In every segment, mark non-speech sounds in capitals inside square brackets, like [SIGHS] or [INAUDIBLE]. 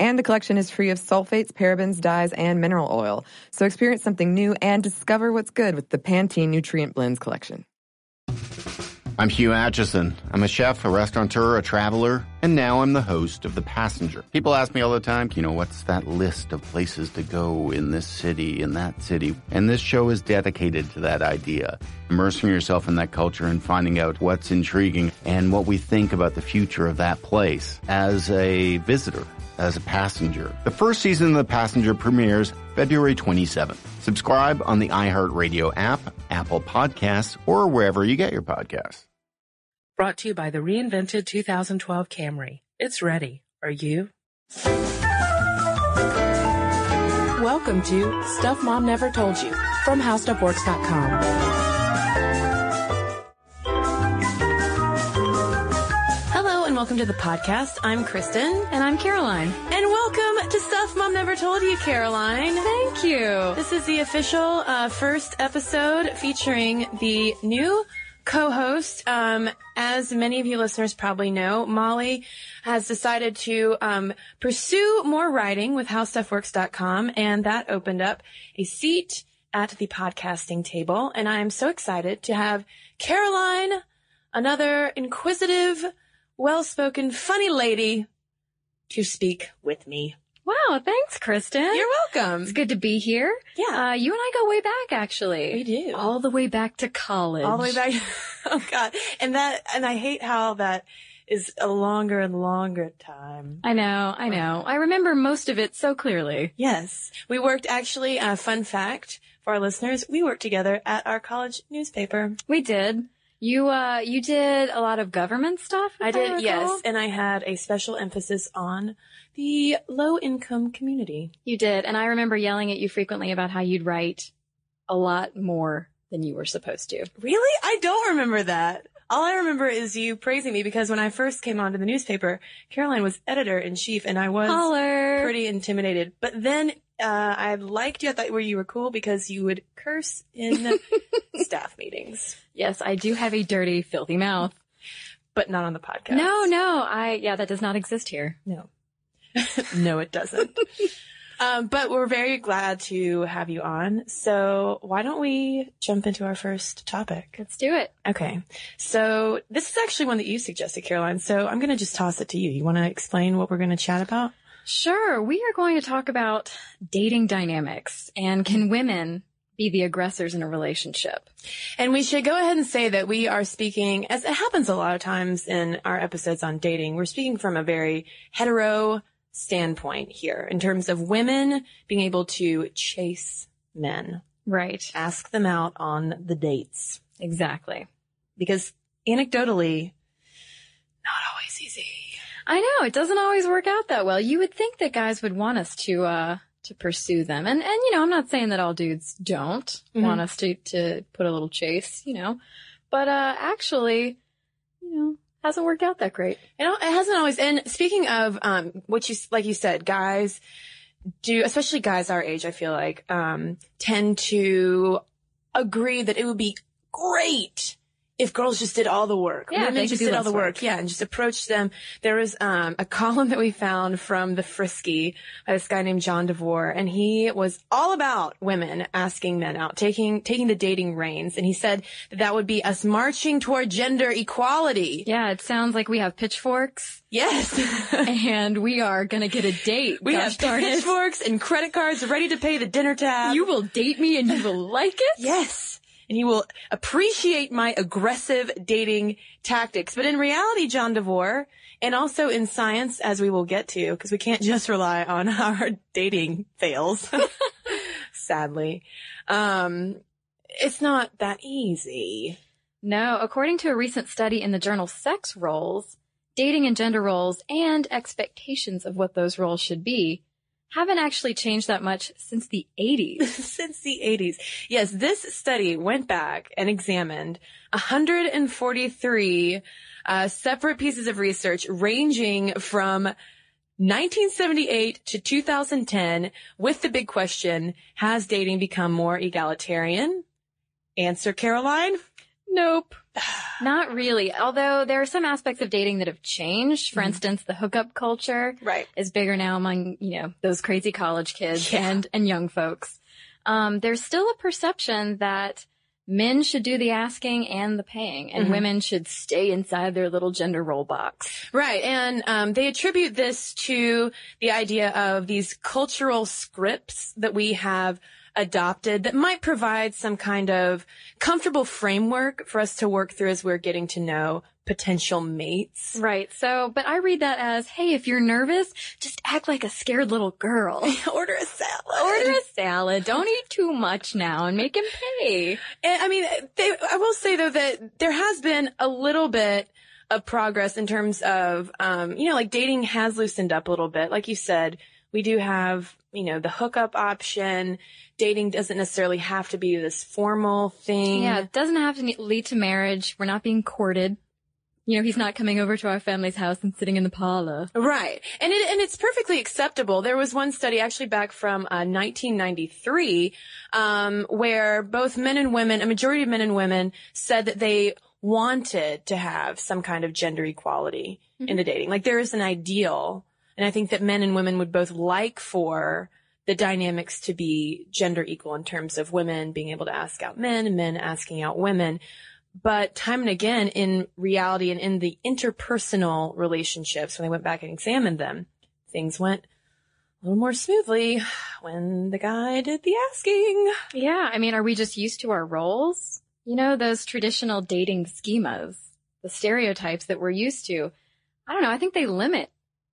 And the collection is free of sulfates, parabens, dyes, and mineral oil. So experience something new and discover what's good with the Pantene Nutrient Blends collection. I'm Hugh Acheson. I'm a chef, a restaurateur, a traveler, and now I'm the host of The Passenger. People ask me all the time, you know, what's that list of places to go in this city, in that city? And this show is dedicated to that idea. Immersing yourself in that culture and finding out what's intriguing and what we think about the future of that place as a visitor, as a passenger. The first season of The Passenger premieres February 27th. Subscribe on the iHeartRadio app, Apple Podcasts, or wherever you get your podcasts. Brought to you by the reinvented 2012 Camry. It's ready. Are you? Welcome to Stuff Mom Never Told You from HowStuffWorks.com. Hello and welcome to the podcast. I'm Kristen. And I'm Caroline. And welcome to Stuff Mom Never Told You, Caroline. Thank you. This is the official uh, first episode featuring the new co-host. Um, as many of you listeners probably know, Molly has decided to um, pursue more writing with HowStuffWorks.com, and that opened up a seat at the podcasting table. And I am so excited to have Caroline, another inquisitive, well-spoken, funny lady, to speak with me. Wow, thanks, Kristen. You're welcome. It's good to be here. Yeah. Uh, you and I go way back, actually. We do. All the way back to college. all the way back. [LAUGHS] oh God. And that, and I hate how that is a longer and longer time. I know, I know. I remember most of it so clearly. Yes. We worked actually, a uh, fun fact for our listeners, we worked together at our college newspaper. We did. You, uh, you did a lot of government stuff? I did, recall? yes. And I had a special emphasis on the low income community. You did. And I remember yelling at you frequently about how you'd write a lot more than you were supposed to. Really? I don't remember that. All I remember is you praising me because when I first came onto the newspaper, Caroline was editor in chief and I was Holler. pretty intimidated. But then uh, I liked you. I thought where you were cool because you would curse in [LAUGHS] staff meetings, Yes, I do have a dirty, filthy mouth. but not on the podcast. No, no, I, yeah, that does not exist here. no, [LAUGHS] no, it doesn't. um, but we're very glad to have you on. So why don't we jump into our first topic? Let's do it. Okay. So this is actually one that you suggested, Caroline. So I'm going to just toss it to you. You want to explain what we're going to chat about? Sure. We are going to talk about dating dynamics and can women be the aggressors in a relationship? And we should go ahead and say that we are speaking, as it happens a lot of times in our episodes on dating, we're speaking from a very hetero standpoint here in terms of women being able to chase men, Right. ask them out on the dates. Exactly. Because anecdotally, not always easy. I know it doesn't always work out that well. You would think that guys would want us to uh to pursue them. And and you know, I'm not saying that all dudes don't Mhm. want us to to put a little chase, you know. But uh actually, you know, hasn't worked out that great. Know, it hasn't always. And speaking of, um, what you, like you said, guys do, especially guys our age, I feel like, um, tend to agree that it would be great if girls just did all the work. Yeah, Women just did all the work. work. Yeah, and just approached them. There was, um, a [LAUGHS] column that we found from the Frisky by this guy named John DeVore, and he was all about women asking men out, taking, taking the dating reins. And he said that that would be us marching toward gender equality. Yeah, it sounds like we have pitchforks Yes. [LAUGHS] [LAUGHS] and we are gonna get a date. We have pitchforks and credit cards ready to pay the dinner tab. You will date me and you will like it? yes. And you will appreciate my aggressive dating tactics. But in reality, John DeVore, and also in science, as we will get to, because we can't just rely on [LAUGHS] our dating fails, [LAUGHS] sadly, um, it's not that easy. No, according to a recent study in the journal Sex Roles, dating and gender roles and expectations of what those roles should be haven't actually changed that much since the 80s. [LAUGHS] since the 80s. Yes, this study went back and examined 143 uh, separate pieces of research ranging from 1978 to 2010 with the big question, has dating become more egalitarian? Answer, Caroline? Nope. [SIGHS] Not really. Although there are some aspects of dating that have changed. For instance, the hookup culture Right. is bigger now among, you know, those crazy college kids Yeah. and, and young folks. Um, there's still a perception that men should do the asking and the paying and Mhm. women should stay inside their little gender role box. Right. And um, they attribute this to the idea of these cultural scripts that we have adopted that might provide some kind of comfortable framework for us to work through as we're getting to know potential mates. Right. So, but I read that as, hey, if you're nervous, just act like a scared little girl. [LAUGHS] Order a salad. Order a salad. Don't eat too much now and make him pay. And, I mean, they, I will say though that there has been a little bit of progress in terms of, um, you know, like dating has loosened up a little bit. Like you said, we do have, you know, the hookup option. Dating doesn't necessarily have to be this formal thing. Yeah, it doesn't have to lead to marriage. We're not being courted. You know, he's not coming over to our family's house and sitting in the parlor. Right. And it, and it's perfectly acceptable. There was one study actually back from uh, 1993 um, where both men and women, a majority of men and women said that they wanted to have some kind of gender equality in the dating. Like there is an ideal. And I think that men and women would both like for the dynamics to be gender equal in terms of women being able to ask out men and men asking out women. But time and again in reality and in the interpersonal relationships, when they went back and examined them, things went a little more smoothly when the guy did the asking. Yeah, I mean, are we just used to our roles? You know, those traditional dating schemas, the stereotypes that we're used to. I don't know. I think they limit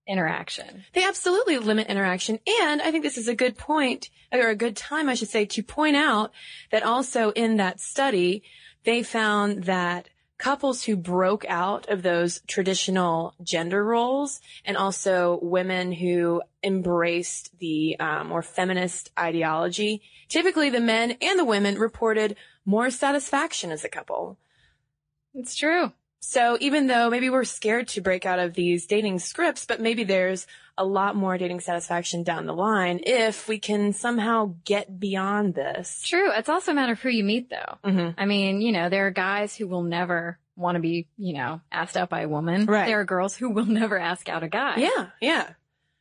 interaction. They absolutely limit interaction. And I think this is a good point, or a good time, I should say, to point out that also in that study, they found that couples who broke out of those traditional gender roles and also women who embraced the um, more feminist ideology, typically the men and the women reported more satisfaction as a couple. It's true. So even though maybe we're scared to break out of these dating scripts, but maybe there's a lot more dating satisfaction down the line if we can somehow get beyond this. True. It's also a matter of who you meet, though. Mm-hmm. I mean, you know, there are guys who will never want to be, you know, asked out by a woman. Right. There are girls who will [LAUGHS] never ask out a guy. Yeah, yeah.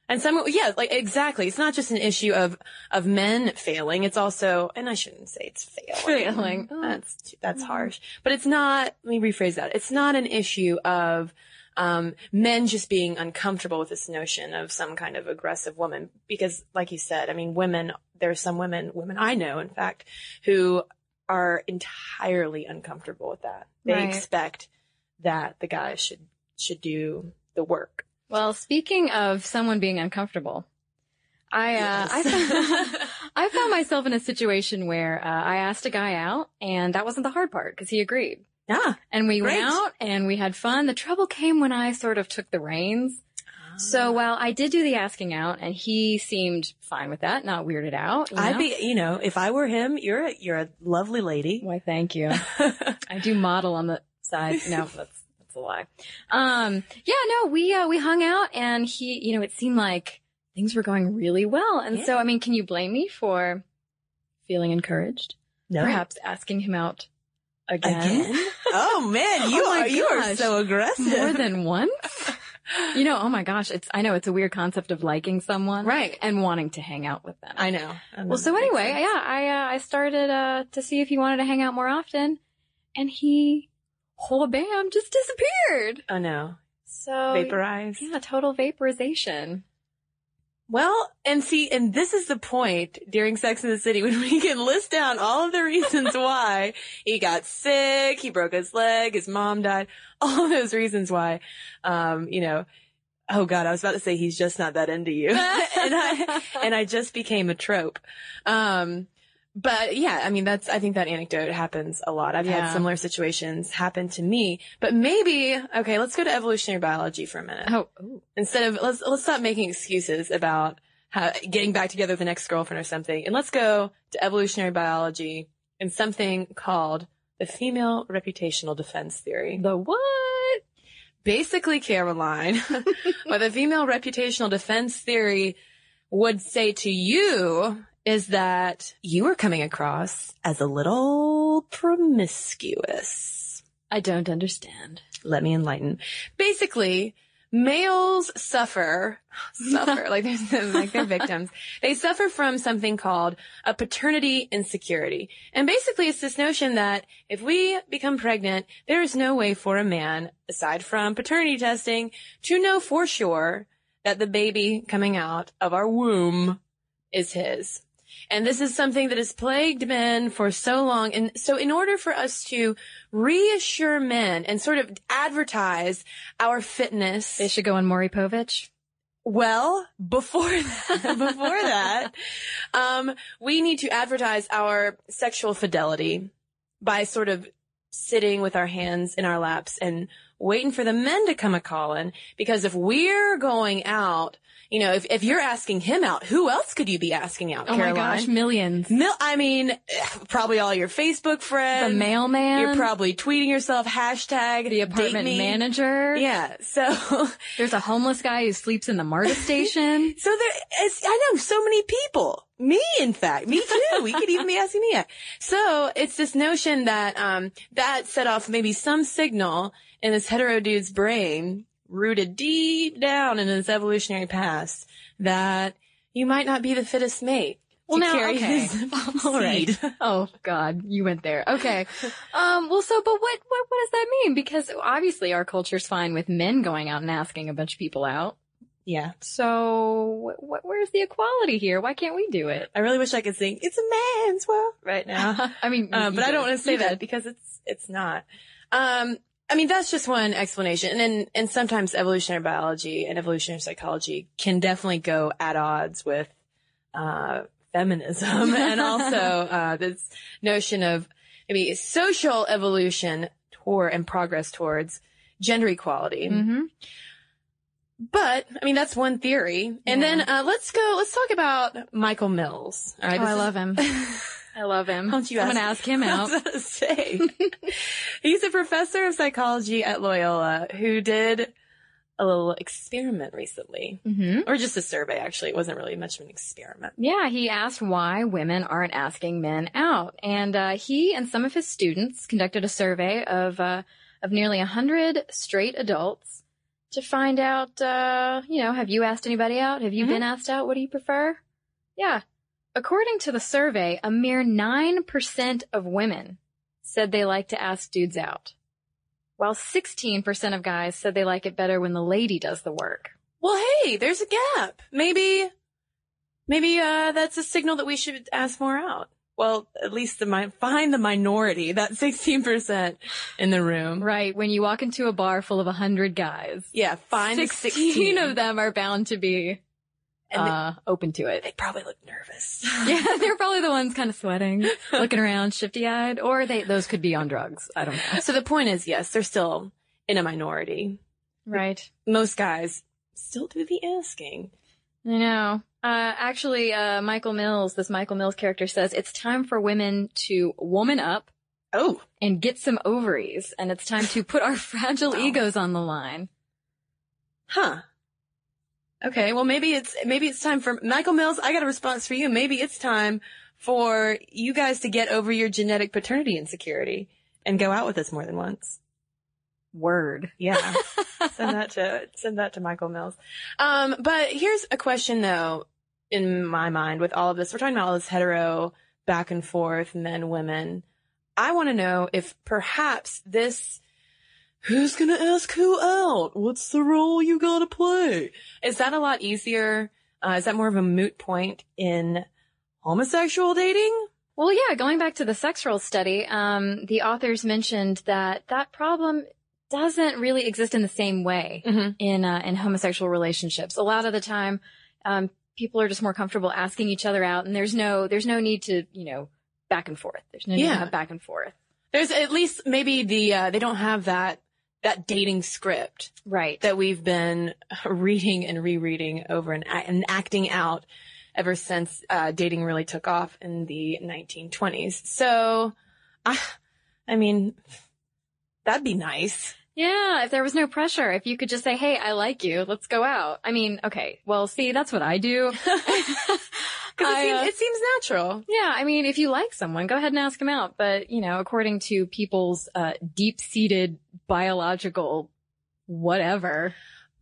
And some, yeah, like exactly. It's not just an issue of of men failing. It's also, and I shouldn't say it's failing. [LAUGHS] Failing. [LAUGHS] That's too- that's harsh. But it's not. Let me rephrase that. It's not an issue of um, men just being uncomfortable with this notion of some kind of aggressive woman. Because, like you said, I mean, women. There are some women, women I know, in fact, who are entirely uncomfortable with that. They Right. expect that the guy should should do the work. Well, speaking of someone being uncomfortable, I uh, I, found, [LAUGHS] [LAUGHS] I found myself in a situation where uh, I asked a guy out, and that wasn't the hard part because he agreed. Yeah. And we Great. went out and we had fun. The trouble came when I sort of took the reins. So while I did do the asking out, and he seemed fine with that, not weirded out. you I'd be, you know, if I were him, you're a, you're a lovely lady. Why, thank you. [LAUGHS] I do model on the side. No, that's a lie. Um, yeah, no, we uh, we hung out, and he, you know, it seemed like things were going really well, and so I mean, can you blame me for feeling encouraged? No. Perhaps asking him out again, Again? Oh man, [LAUGHS] you Oh are you are so aggressive. more than [LAUGHS] once. You know, oh my gosh, it's I know it's a weird concept of liking someone, Right. and wanting to hang out with them. I know. I. Well, so anyway, sense. yeah, I uh, I started uh, to see if he wanted to hang out more often, and he, oh bam, just disappeared. Oh no. So vaporized. yeah, total vaporization. Well, and see, and this is the point during Sex in the City [LAUGHS] when we can list down all of the reasons why he got sick, he broke his leg, his mom died, [LAUGHS] all of those reasons why, um, you know, oh God, I was about to say he's just not that into you. [LAUGHS] and I, and I just became a trope. Um, but yeah, I mean, that's, I think that anecdote happens a lot. I've Yeah. had similar situations happen to me, but maybe, okay, let's go to evolutionary biology for a minute Oh, ooh. instead of let's let's stop making excuses about ha- getting back together with an ex-girlfriend or something. And let's go to evolutionary biology and something called the female reputational defense theory. The what? Basically, Caroline, [LAUGHS] what the female reputational defense theory would say to you is that you are coming across as a little promiscuous. I don't understand. Let me enlighten. Basically, males suffer, suffer, [LAUGHS] like they're, like they're victims. They suffer from something called a paternity insecurity. And basically it's this notion that if we become pregnant, there is no way for a man, aside from paternity testing, to know for sure that the baby coming out of our womb is his. And this is something that has plagued men for so long. And so in order for us to reassure men and sort of advertise our fitness, They should go on Maury Povich. well, before [LAUGHS] that, before that, um, we need to advertise our sexual fidelity by sort of sitting with our hands in our laps and waiting for the men to come a calling. Because if we're going out, you know, if, if you're asking him out, who else could you be asking out, Oh Caroline? my gosh, millions. Mil- I mean, probably all your Facebook friends. The mailman. You're probably tweeting yourself hashtag the apartment manager. Yeah. So, [LAUGHS] There's a homeless guy who sleeps in the MARTA station. [LAUGHS] so there is, I know so many people. Me, in fact, me too. we could even be [LAUGHS] asking me. that. So it's this notion that, um, that set off maybe some signal in this hetero dude's brain rooted deep down in his evolutionary past that you might not be the fittest mate. Well, to now, carry okay. his [LAUGHS] [LAUGHS] All right. Oh God, you went there. Okay. [LAUGHS] Um, well, so, but what, what, what does that mean? Because obviously our culture's fine with men going out and asking a bunch of people out. Yeah. So wh- wh- where's the equality here? Why can't we do it? I really wish I could sing "It's a Man's World" right now. I mean, you but I don't want to say that because it's it's not. Um, I mean, that's just one explanation, and then and sometimes evolutionary biology and evolutionary psychology can definitely go at odds with uh, feminism, [LAUGHS] and also uh, this notion of maybe social evolution toward and progress towards gender equality. Mhm. But I mean, that's one theory, and Yeah. then uh, let's go. Let's talk about Michael Mills. All right, Oh, I is- love him. [LAUGHS] I love him. Don't you I'm gonna ask- ask him [LAUGHS] out. [LAUGHS] say. He's a professor of psychology at Loyola who did a little experiment recently. hmm Or just a survey, actually. It wasn't really much of an experiment. Yeah, he asked why women aren't asking men out, and uh, he and some of his students conducted a survey of uh, of nearly hundred straight adults to find out, uh, you know, have you asked anybody out? Have you Mhm. been asked out? What do you prefer? Yeah, according to the survey, a mere nine percent of women said they like to ask dudes out, while sixteen percent of guys said they like it better when the lady does the work. Well, hey, there's a gap. Maybe, maybe, uh, that's a signal that we should ask more out. Well, at least the mi- find the minority, that 16% in the room. Right, when you walk into a bar full of a hundred guys. Yeah, find the 16 16 of them are bound to be And they- uh, open to it. they probably look nervous. [LAUGHS] [LAUGHS] yeah, they're probably the ones kind of sweating, looking around, shifty-eyed, or they those could be on drugs. I don't know. So the point is, yes, they're still in a minority. Right. Most guys still do the asking. I know. Uh, actually, uh, Michael Mills, this Michael Mills character says it's time for women to woman up Oh, and get some ovaries, and it's time to put our [LAUGHS] fragile Wow. egos on the line. huh. Okay, well maybe it's maybe it's time for Michael Mills. I got a response for you. Maybe it's time for you guys to get over your genetic paternity insecurity and go out with us more than once. Word. Yeah. [LAUGHS] send that to send that to Michael Mills. Um, but here's a question though, in my mind, with all of this, we're talking about all this hetero back and forth, men, women. I want to know if perhaps this who's gonna ask who out? What's the role you gotta play? Is that a lot easier? Uh, is that more of a moot point in homosexual dating? Well, yeah, going back to the sex role study, um, the authors mentioned that that problem doesn't really exist in the same way Mm-hmm. in uh, in homosexual relationships. A lot of the time, um, people are just more comfortable asking each other out, and there's no there's no need to you know back and forth. There's no need Yeah. to have back and forth. There's at least maybe the uh, they don't have that that dating script Right. that we've been reading and rereading over and, and acting out ever since uh, dating really took off in the 1920s. So, I, I mean, that'd be nice. Yeah, if there was no pressure, if you could just say, "Hey, I like you. Let's go out." I mean, okay. Well, see, that's what I do. [LAUGHS] [LAUGHS] Because it, seems, uh, it seems natural. Yeah, I mean, if you like someone, go ahead and ask them out. But, you know, according to people's uh, deep-seated biological whatever.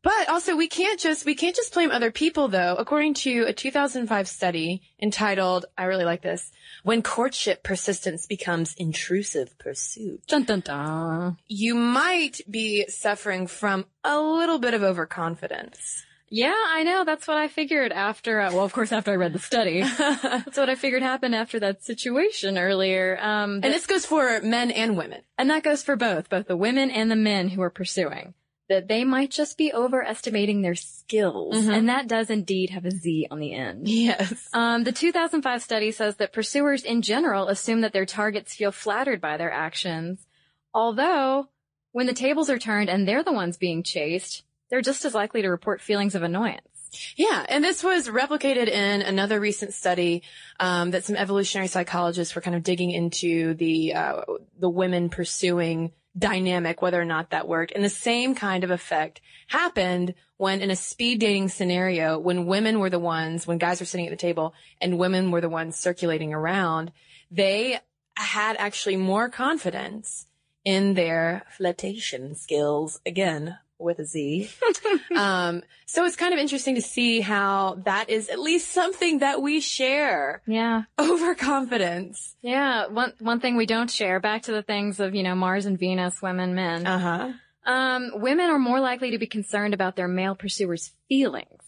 But also we can't just, we can't just blame other people though. According to a 2005 study entitled, I really like this, When Courtship Persistence Becomes Intrusive Pursuit. Dun dun dun. You might be suffering from a little bit of overconfidence. Yeah, I know. That's what I figured after, uh, well, of course, after I read the study. [LAUGHS] That's what I figured happened after that situation earlier. Um, And this goes for men and women. And that goes for both, both the women and the men who are pursuing. That they might just be overestimating their skills. Mhm. And that does indeed have a Z on the end. Yes. Um, the 2005 study says that pursuers in general assume that their targets feel flattered by their actions. Although, when the tables are turned and they're the ones being chased, they're just as likely to report feelings of annoyance. Yeah, and this was replicated in another recent study um, that some evolutionary psychologists were kind of digging into the uh, the women pursuing dynamic, whether or not that worked. And the same kind of effect happened when in a speed dating scenario, when women were the ones, when guys were sitting at the table and women were the ones circulating around, they had actually more confidence in their flirtation skills. Again, with a Z. [LAUGHS] um, so it's kind of interesting to see how that is at least something that we share. Yeah. [LAUGHS] Overconfidence. Yeah. One, one thing we don't share, back to the things of, you know, Mars and Venus, women, men. Uh huh. Um, women are more likely to be concerned about their male pursuers' feelings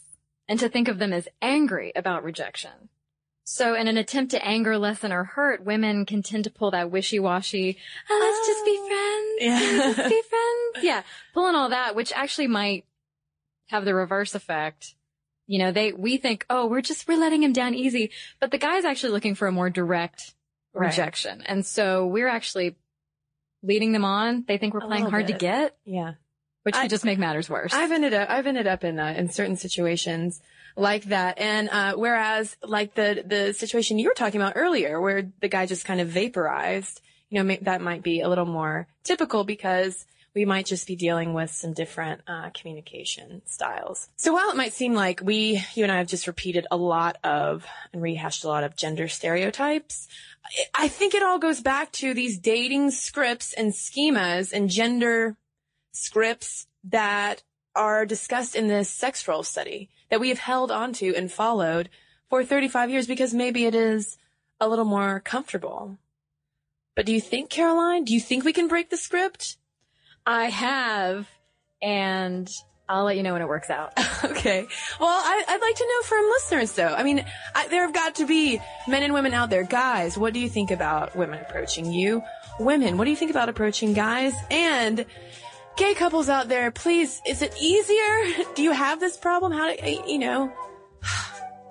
and to think of them as angry about rejection. So in an attempt to anger, lessen, or hurt, women can tend to pull that wishy-washy, oh, let's just be oh. friends. Yeah. Let's be [LAUGHS] friends. Yeah. Pulling all that, which actually might have the reverse effect. You know, they, we think, oh, we're just, we're letting him down easy. But the guy's actually looking for a more direct Right. rejection. And so we're actually leading them on. They think we're A playing hard to get Yeah. Which I- could just make matters worse. I've ended up, I've ended up in, uh, in certain situations like that. And, uh, whereas like the, the situation you were talking about earlier where the guy just kind of vaporized, you know, ma- that might be a little more typical because we might just be dealing with some different, uh, communication styles. So while it might seem like we, you and I have just repeated a lot of and rehashed a lot of gender stereotypes, I think it all goes back to these dating scripts and schemas and gender scripts that are discussed in this sex role study that we have held onto and followed for 35 years because maybe it is a little more comfortable. But do you think, Caroline, do you think we can break the script? I have, and I'll let you know when it works out. [LAUGHS] Okay. Well, I, I'd like to know from listeners though. I mean, I, there have got to be men and women out there. Guys, what do you think about women approaching you? Women, what do you think about approaching guys? And gay couples out there, please, is it easier? [LAUGHS] Do you have this problem? How do, you know?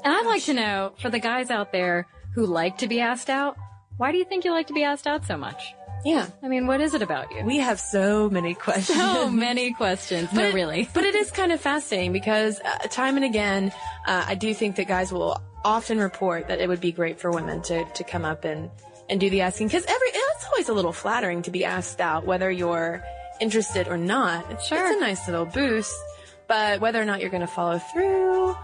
And I'd like to know, for the guys out there who like to be asked out, why do you think you like to be asked out so much? Yeah. I mean, what is it about you? We have so many questions. so many questions. No, But it- really. but it is kind of fascinating because uh, time and again, uh, I do think that guys will often report that it would be great for women to, to come up and, and do the asking because every, it's always a little flattering to be asked out whether you're interested or not. It's, Sure. it's a nice little boost, but whether or not you're going to follow through,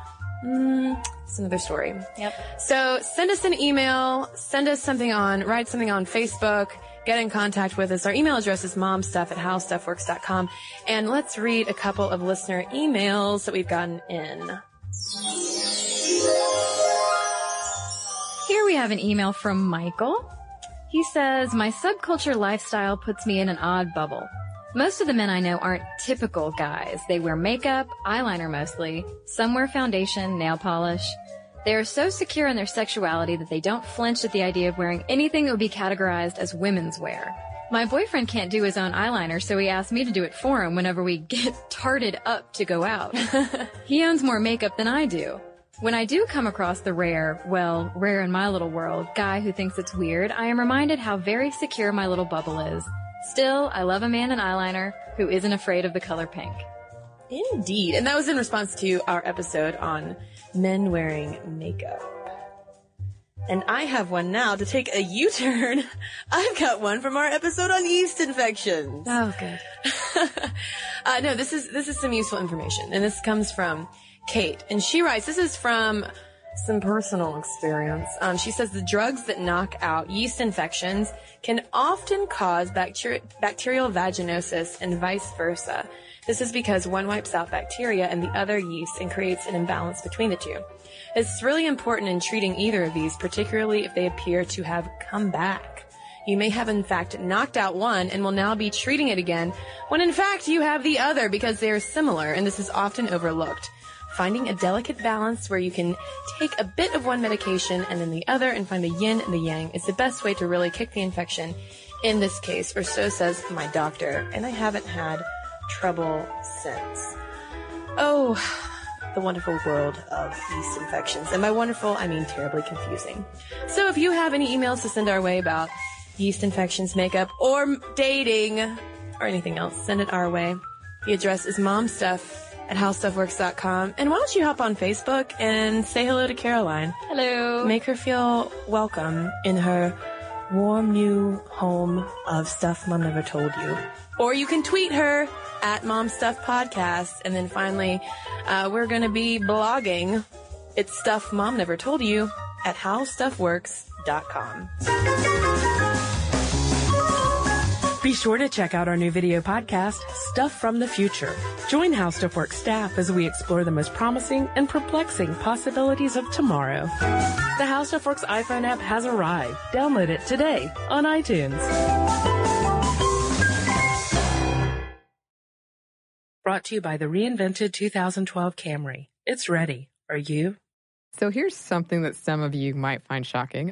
mm, it's another story. Yep. So send us an email, send us something on, write something on Facebook, get in contact with us. Our email address is momstuff at howstuffworks.com. And let's read a couple of listener emails that we've gotten in. Here we have an email from Michael. He says, My subculture lifestyle puts me in an odd bubble. Most of the men I know aren't typical guys. They wear makeup, eyeliner mostly. Some wear foundation, nail polish. They are so secure in their sexuality that they don't flinch at the idea of wearing anything that would be categorized as women's wear. My boyfriend can't do his own eyeliner, so he asked me to do it for him whenever we get [LAUGHS] tarted up to go out. [LAUGHS] he owns more makeup than I do. When I do come across the rare, well, rare in my little world, guy who thinks it's weird, I am reminded how very secure my little bubble is. Still, I love a man in eyeliner who isn't afraid of the color pink. Indeed. And that was in response to our episode on men wearing makeup. And I have one now to take a U-turn. [LAUGHS] I've got one from our episode on yeast infections. Oh, good. [LAUGHS] uh, no, this is, this is some useful information. And this comes from Kate. And she writes, this is from some personal experience. Um, she says the drugs that knock out yeast infections can often cause bacteri- bacterial vaginosis and vice versa. This is because one wipes out bacteria and the other yeast and creates an imbalance between the two. It's really important in treating either of these, particularly if they appear to have come back. You may have in fact knocked out one and will now be treating it again when in fact you have the other because they are similar and this is often overlooked. Finding a delicate balance where you can take a bit of one medication and then the other and find the yin and the yang is the best way to really kick the infection in this case, or so says my doctor, and I haven't had trouble since. Oh, the wonderful world of yeast infections. And by wonderful, I mean terribly confusing. So if you have any emails to send our way about yeast infections, makeup, or dating, or anything else, send it our way. The address is momstuff at howstuffworks.com. And why don't you hop on Facebook and say hello to Caroline? Hello. Make her feel welcome in her warm new home of stuff mom never told you. Or you can tweet her at Mom Stuff Podcast. And then finally, uh, we're going to be blogging. It's stuff mom never told you at howstuffworks.com. Be sure to check out our new video podcast, Stuff from the Future. Join How Stuff Works staff as we explore the most promising and perplexing possibilities of tomorrow. The How Stuff Works iPhone app has arrived. Download it today on iTunes. Brought to you by the reinvented 2012 Camry. It's ready. Are you? So here's something that some of you might find shocking.